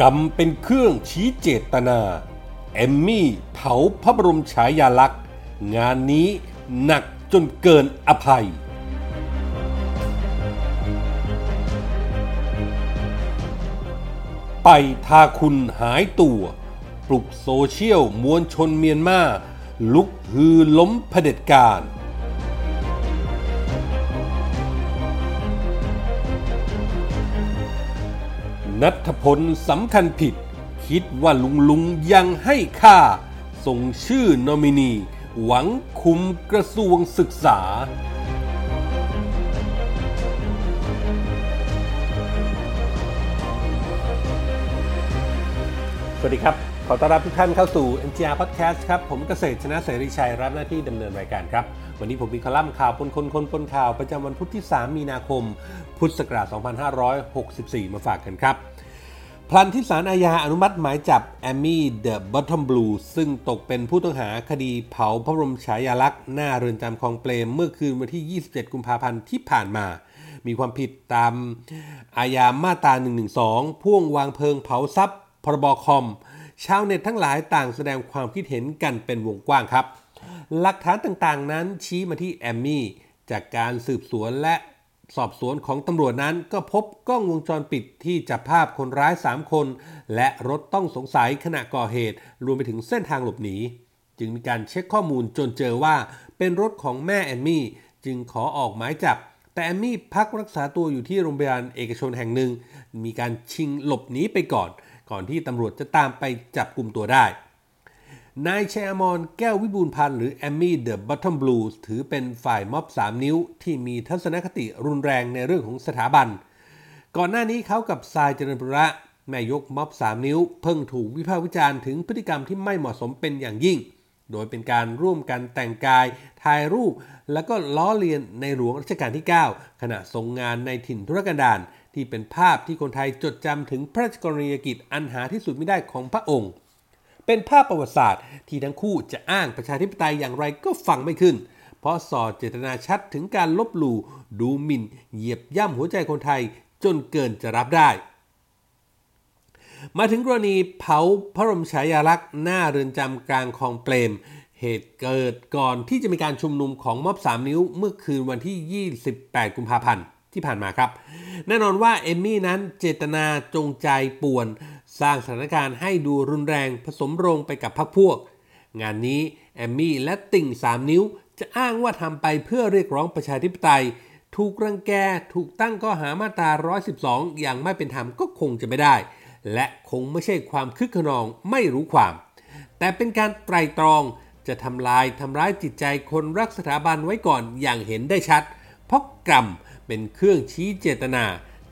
กรรมเป็นเครื่องชี้เจตนาเอมมี่เผาพระบรมฉายาลักษณ์ งานนี้หนักจนเกินอภัย ไปทาคุณหายตัว ปลุกโซเชียลมวลชนเมียนมาลุกฮือล้มเผด็จการ นัทพลสำคัญผิด คิดว่าลุงลุงยังให้ค่า ส่งชื่อนอมินี หวังคุมกระทรวงศึกษา สวัสดีครับ ขอต้อนรับทุกท่านเข้าสู่ NGR Podcast ครับ ผมเกษตรชนะเสรีชัยรับหน้าที่ดำเนินรายการครับ วันนี้ผมมีคอลัมน์ข่าวปนคนคนปนข่าวประจำวันพุธที่ 3 มีนาคม พุทธศักราช 2564 มาฝากกันครับ พลันที่ศาลอาญาอนุมัติหมายจับแอมมี่เดอะบอททอมบลูซึ่งตกเป็นผู้ต้องหาคดีเผาพระบรมฉายาลักษณ์หน้าเรือนจำคลองเปรมเมื่อคืนวันที่ 27 กุมภาพันธ์ที่ผ่านมามีความผิดตามอาญามาตรา 112 พ่วงวางเพลิงเผาทรัพย์ พรบคอม ชาวเน็ตทั้งหลายต่างแสดงความคิดเห็นกันเป็นวงกว้างครับ หลักฐานต่างๆ นั้นชี้มาที่แอมมี่จากการสืบสวนและสอบสวนของตำรวจนั้นก็พบกล้องวงจรปิดที่จับภาพคนร้าย 3 คน และรถต้องสงสัยขณะก่อเหตุ รวมไปถึงเส้นทางหลบหนี จึงมีการเช็คข้อมูลจนเจอว่า เป็นรถของแม่แอมมี่ จึงขอออกหมายจับ แต่แอมมี่พักรักษาตัวอยู่ที่โรงพยาบาลเอกชนแห่งหนึ่ง มีการชิงหลบหนีไปก่อน ก่อนที่ตำรวจจะตามไปจับกลุ่มตัวได้ นายชัยอมรแก้ววิบูลพันธ์หรือแอมมี่เดอะบัตทอมบลูถือเป็นฝ่ายม็อบ 3 นิ้ว ที่มีทัศนคติรุนแรงในเรื่องของสถาบัน ก่อนหน้านี้เขากับทรายเจริญบุระแม่ยกม็อบ 3 นิ้ว เพิ่งถูกวิพากษ์วิจารณ์ถึงพฤติกรรมที่ไม่เหมาะสมเป็นอย่างยิ่ง โดยเป็นการร่วมกันแต่งกาย ถ่ายรูป แล้วก็ล้อเลียนในหลวงรัชกาลที่ 9 ขณะทรงงานในถิ่นธุรกันดารที่เป็นภาพที่คนไทยจดจำถึงพระราชกรณียกิจอันหาที่สุดไม่ได้ของพระองค์ เป็นภาพประวัติศาสตร์ ที่ทั้งคู่จะอ้างประชาธิปไตยอย่างไรก็ฟังไม่ขึ้น เพราะสอดเจตนาชัดถึงการลบหลู่ดูหมิ่น เหยียบย่ำหัวใจคนไทยจนเกินจะรับได้ มาถึงกรณีเผาพระบรมฉายาลักษณ์หน้าเรือนจำกลางคลองเปรมเหตุเกิดก่อนที่จะมีการชุมนุมของม็อบ 3 นิ้วเมื่อคืนวันที่ 28 กุมภาพันธ์ที่ผ่านมาครับ แน่นอนว่าเอมมี่นั้นเจตนาจงใจป่วน สร้างสถานการณ์ให้ดูรุนแรงผสมโรงไปกับพรรคพวก งานนี้แอมมี่และติ่ง 3 นิ้ว จะอ้างว่าทำไปเพื่อเรียกร้องประชาธิปไตย ถูกรังแกถูกตั้งข้อหามาตรา 112 อย่างไม่เป็นธรรมก็คงจะไม่ได้ และคงไม่ใช่ความคึกขนองไม่รู้ความ แต่เป็นการไตรตรองจะทำลายทำร้ายจิตใจคนรักสถาบันไว้ก่อนอย่างเห็นได้ชัด เพราะกรรมเป็นเครื่องชี้เจตนา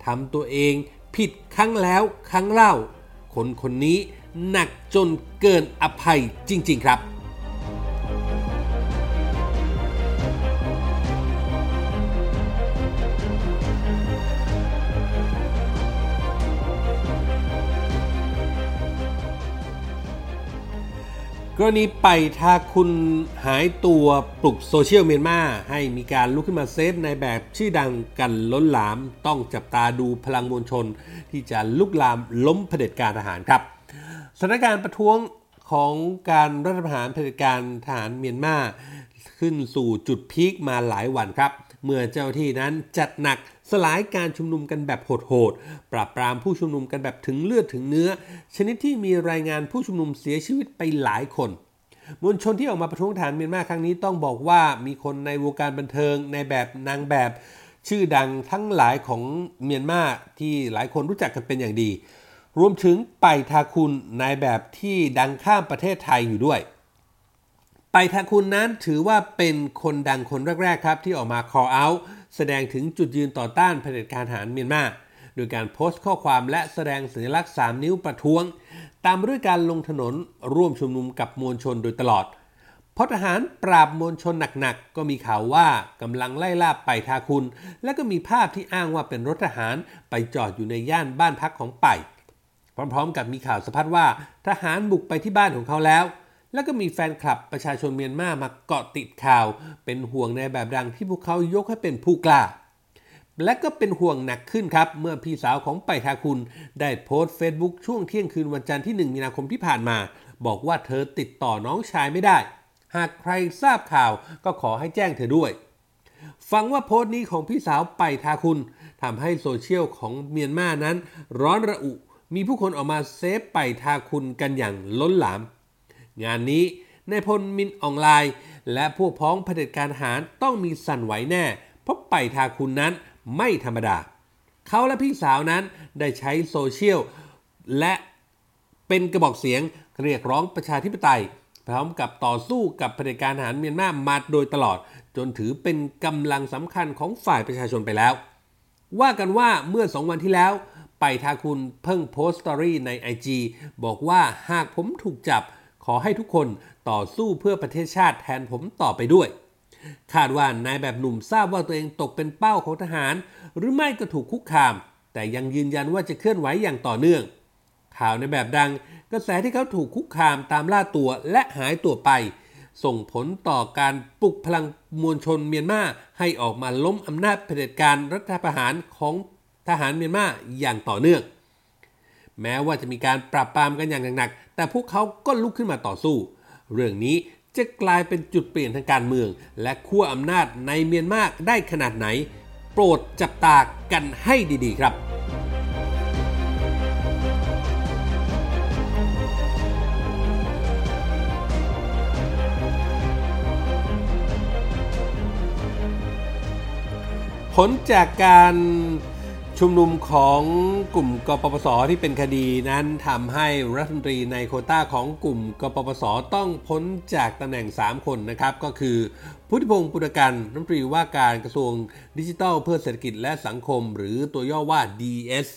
ทำตัวเองผิดครั้งแล้วครั้งเล่า คนคนนี้หนักจนเกินอภัยจริง ๆ ครับ กรณีไปถ้าคุณหายตัวปลุกโซเชียลเมียนมาให้มีการลุกขึ้นมาเซฟในแบบชื่อดังกันล้นหลาม ต้องจับตาดูพลังมวลชน ที่จะลุกลามล้มเผด็จการทหารครับสถานการณ์ประท้วงของการรัฐประหารเผด็จการทหารเมียนมาขึ้นสู่จุดพีคมาหลายวันครับ เมื่อเจ้าที่นั้นจัดหนักสลายการชุมนุมกันแบบโหดๆ ปราบปรามผู้ชุมนุมกันแบบถึงเลือดถึงเนื้อ ชนิดที่มีรายงานผู้ชุมนุมเสียชีวิตไปหลายคนมวลชนที่ออกมาประท้วงฐานเมียนมาครั้งนี้ต้องบอกว่ามีคนในวงการบันเทิงในแบบนางแบบ ชื่อดังทั้งหลายของเมียนมาที่หลายคนรู้จักกันเป็นอย่างดี รวมถึงไปทาคุณนายแบบที่ดังข้ามประเทศไทยอยู่ด้วย ไปทาคุณนั้นถือว่าเป็นคนดังคนแรก ๆ ครับ ที่ออกมา call out แสดงถึงจุดยืนต่อต้านเผด็จการทหารเมียนมาโดยการโพสต์ข้อความและแสดงสัญลักษณ์ 3 นิ้วประท้วง ตามด้วยการลงถนนร่วมชุมนุมกับมวลชนโดยตลอดพราะทหารปราบมวลชนหนักๆ ก็มีข่าวว่ากำลังไล่ล่าไปทาคุณ และก็มีภาพที่อ้างว่าเป็นรถทหารไปจอดอยู่ในย่านบ้านพักของไป พร้อมๆ กับมีข่าวสะพัดว่า ทหารบุกไปที่บ้านของเขาแล้ว แล้วก็มีแฟนคลับประชาชนเมียนมามาเกาะติดข่าว เป็นห่วงในแบบดังที่พวกเขายกให้เป็นผู้กล้า และก็เป็นห่วงหนักขึ้นครับ เมื่อพี่สาวของไป่ ทาคน ได้โพสต์เฟซบุ๊กช่วงเที่ยงคืนวันจันทร์ที่ 1 มีนาคมที่ผ่านมา บอกว่าเธอติดต่อน้องชายไม่ได้ หากใครทราบข่าวก็ขอให้แจ้งเธอด้วย ฟังว่าโพสต์นี้ของพี่สาวไป่ ทาคนทำให้โซเชียลของเมียนมานั้น ร้อนระอุ มีผู้คนออกมา save ไป่ ทาคนกันอย่างล้นหลาม งานนี้ในพลมินออนไลน์ และพวกพ้องเผด็จการหารต้องมีสั่นไหวแน่ เพราะไปทาคุณนั้นไม่ธรรมดา เขาและพี่สาวนั้นได้ใช้โซเชียล และเป็นกระบอกเสียงเรียกร้องประชาธิปไตย พร้อมกับต่อสู้กับเผด็จการทหารเมียนมามาโดยตลอด จนถือเป็นกำลังสำคัญของฝ่ายประชาชนไปแล้ว ว่ากันว่าเมื่อสองวันที่แล้ว ไปทาคุณเพิ่งโพสต์สตอรี่ใน IG บอกว่าหากผมถูกจับ ขอให้ทุกคนต่อสู้เพื่อประเทศชาติแทนผมต่อไปด้วย คาดว่านายแบบหนุ่มทราบว่าตัวเองตกเป็นเป้าของทหาร หรือไม่ก็ถูกคุกคาม แต่ยังยืนยันว่าจะเคลื่อนไหวอย่างต่อเนื่อง ข่าวในแบบดัง กระแสที่เขาถูกคุกคามตามล่าตัวและหายตัวไป ส่งผลต่อการปลุกพลังมวลชนเมียนมาให้ออกมาล้มอำนาจเผด็จการรัฐประหารของทหารเมียนมาอย่างต่อเนื่อง แม้ว่าจะมีการปราบปรามกันอย่างหนักๆ แต่พวกเขาก็ลุกขึ้นมาต่อสู้ เรื่องนี้จะกลายเป็นจุดเปลี่ยนทางการเมือง และขั้วอำนาจในเมียนมาได้ขนาดไหน โปรดจับตากันให้ดีๆครับผลจากการ ชุมนุมของกลุ่มกปปสที่เป็นคดีนั้นทำให้รัฐมนตรีในโคต้าของกลุ่มกปปสต้องพ้นจากตำแหน่ง 3 คนนะครับ ก็คือพุทธิพงศ์ปุตกันรัฐมนตรีว่าการกระทรวงดิจิทัลเพื่อเศรษฐกิจและสังคม หรือตัวย่อว่า DS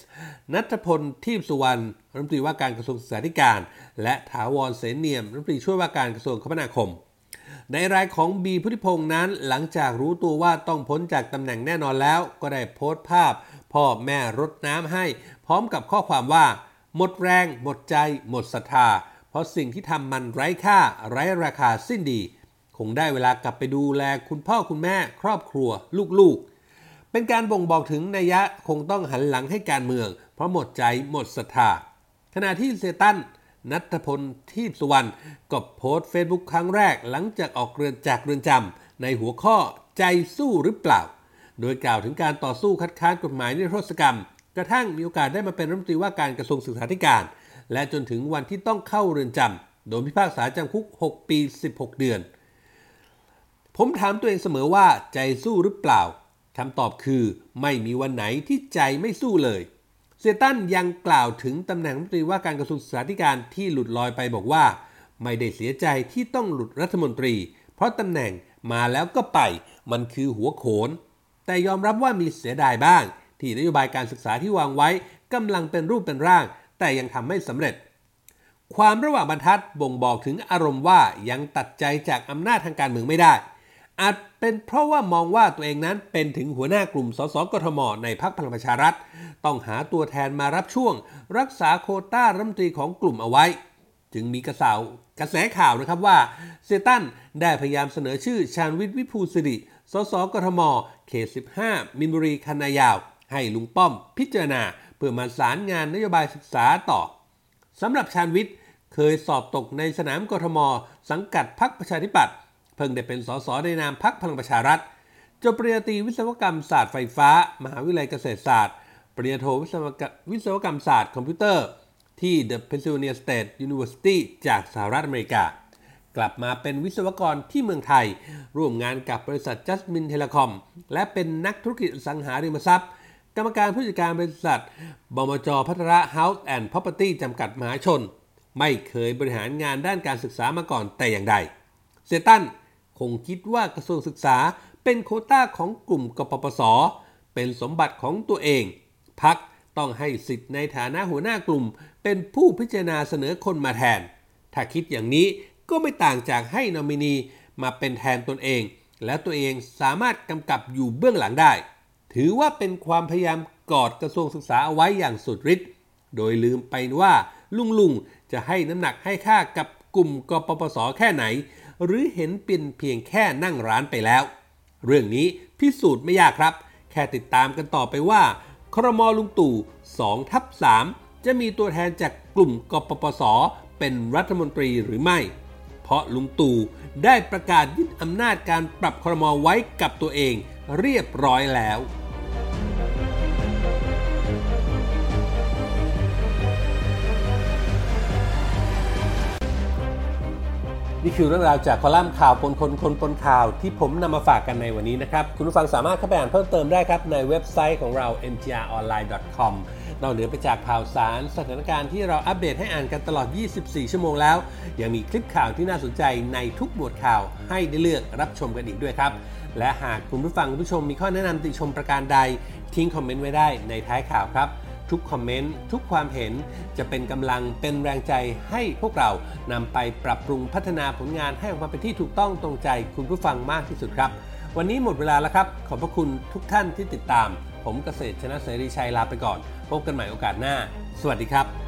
นัทพลทีพสุวรรณรัฐมนตรีว่าการกระทรวงศึกษาธิการ และถาวรเสนเนียมรัฐมนตรีช่วยว่าการกระทรวงคมนาคมในรายของบีพุทธิพงษ์นั้นหลังจากรู้ตัวว่าต้องพ้นจากตำแหน่งแน่นอนแล้ว ก็ได้โพสต์ภาพ พ่อแม่รดน้ำให้ พร้อมกับข้อความว่า หมดแรง หมดใจ หมดศรัทธา เพราะสิ่งที่ทำมันไร้ค่า ไร้ราคาสิ้นดี คงได้เวลากลับไปดูแลคุณพ่อคุณแม่ ครอบครัว ลูกๆ เป็นการบ่งบอกถึงนัยยะคงต้องหันหลังให้การเมือง เพราะหมดใจหมดศรัทธาขณะที่เซตันนัทพลทีพสุวรรณก็โพสต์เฟซบุ๊กครั้งแรกหลังจากออกเรือนจากเรือนจำในหัวข้อใจสู้หรือเปล่า โดยกล่าวถึงการต่อสู้คัดค้านกฎหมายนิรโทษกรรม กระทั่งมีโอกาสได้มาเป็นรัฐมนตรีว่าการกระทรวงศึกษาธิการ และจนถึงวันที่ต้องเข้าเรือนจำโดนพิพากษาจำคุก 6 ปี 16 เดือน ผมถามตัวเองเสมอว่าใจสู้หรือเปล่าคำตอบคือไม่มีวันไหนที่ใจไม่สู้เลยเซตันยังกล่าวถึงตำแหน่งรัฐมนตรีว่าการกระทรวงศึกษาธิการที่หลุดลอยไปบอกว่า ไม่ได้เสียใจที่ต้องหลุดรัฐมนตรี เพราะตำแหน่งมาแล้วก็ไป มันคือหัวโขน แต่ยอมรับว่ามีเสียดายบ้าง ที่นโยบายการศึกษาที่วางไว้กำลังเป็นรูปเป็นร่าง แต่ยังทำไม่สำเร็จ ความระหว่างบรรทัดบ่งบอกถึงอารมณ์ว่ายังตัดใจจากอำนาจทางการเมืองไม่ได้ อาจเป็นเพราะว่ามองว่าตัวเองนั้นเป็นถึงหัวหน้ากลุ่มสสกทม ในพรรคพลังประชารัฐ ต้องหาตัวแทนมารับช่วง รักษาโคต้ารัฐมนตรีของกลุ่มเอาไว้ จึงมีกระสาวกระแสข่าวนะครับว่าเซตันได้พยายามเสนอชื่อชาญวิทย์วิภูสิริ สสกทมเขต 15 มินบุรีคันนายาว ให้ลุงป้อมพิจารณา เพื่อมาสารงานนโยบายศึกษาต่อสำหรับชาญวิทย์เคยสอบตกในสนามกทม สังกัดพรรคประชาธิปัตย์เพิ่งได้เป็นสสในนามพักพลังประชารัฐจบปริญญาตรีวิศวกรรมศาสตร์ไฟฟ้า มหาวิทยาลัยเกษตรศาสตร์ ปริญญาโทวิศววิศวกรรมศาสตร์คอมพิวเตอร์ ที่ The Pennsylvania State University จากสหรัฐอเมริกา กลับมาเป็นวิศวกรที่เมืองไทย ร่วมงานกับบริษัท Jasmine Telecom และเป็นนักธุรกิจสังหาริมทรัพย์ กรรมการผู้จัดการบริษัทบมจพัทระ House and Property จำกัดมหาชน ไม่เคยบริหารงานด้านการศึกษามาก่อนแต่อย่างใด เซตันคงคิดว่ากระทรวงศึกษาเป็นโคต้าของกลุ่มกปปส เป็นสมบัติของตัวเอง พักต้องให้สิทธิ์ในฐานะหัวหน้ากลุ่ม เป็นผู้พิจารณาเสนอคนมาแทน ถ้าคิดอย่างนี้ ก็ไม่ต่างจากให้นอมินีมาเป็นแทนตนเอง และตัวเองสามารถกำกับอยู่เบื้องหลังได้ ถือว่าเป็นความพยายามกอดกระทรวงศึกษาเอาไว้อย่างสุดฤทธิ์โดยลืมไปว่าลุงลุงจะให้น้ำหนักให้ค่ากับกลุ่มกปปสแค่ไหน หรือเห็นเป็นเพียงแค่นั่งร้านไปแล้ว เรื่องนี้พิสูจน์ไม่ยากครับ แค่ติดตามกันต่อไปว่าครมลุงตู่2ทับ3จะมีตัวแทนจากกลุ่มกปปส เป็นรัฐมนตรีหรือไม่ เพราะลุงตู่ได้ประกาศยึดอำนาจการปรับครมอไว้กับตัวเองเรียบร้อยแล้ว นี่คือเรื่องราวจากคอลัมน์ข่าวปนคนคนปนข่าวที่ผมนำมาฝากกันในวันนี้นะครับ คุณผู้ฟังสามารถเข้าไปอ่านเพิ่มเติมได้ครับ ในเว็บไซต์ของเรา mgronline.com นอกเหนือไปจากข่าวสาร สถานการณ์ที่เราอัปเดตให้อ่านกันตลอด 24 ชั่วโมงแล้ว ยังมีคลิปข่าวที่น่าสนใจในทุกหมวดข่าวให้ได้เลือกรับชมกันอีกด้วยครับ และหากคุณผู้ฟังคุณผู้ชมมีข้อแนะนำติชมประการใด ทิ้งคอมเมนต์ไว้ได้ในท้ายข่าวครับ ทุกคอมเมนต์ทุกความเห็นจะเป็นกำลังเป็นแรงใจให้พวกเรานำไปปรับปรุงพัฒนาผลงานให้ออกมาเป็นที่ถูกต้องตรงใจคุณผู้ฟังมากที่สุดครับ วันนี้หมดเวลาแล้วครับ ขอบพระคุณทุกท่านที่ติดตาม ผมเกษตรชนะเสรีชัยลาไปก่อน พบกันใหม่โอกาสหน้า สวัสดีครับ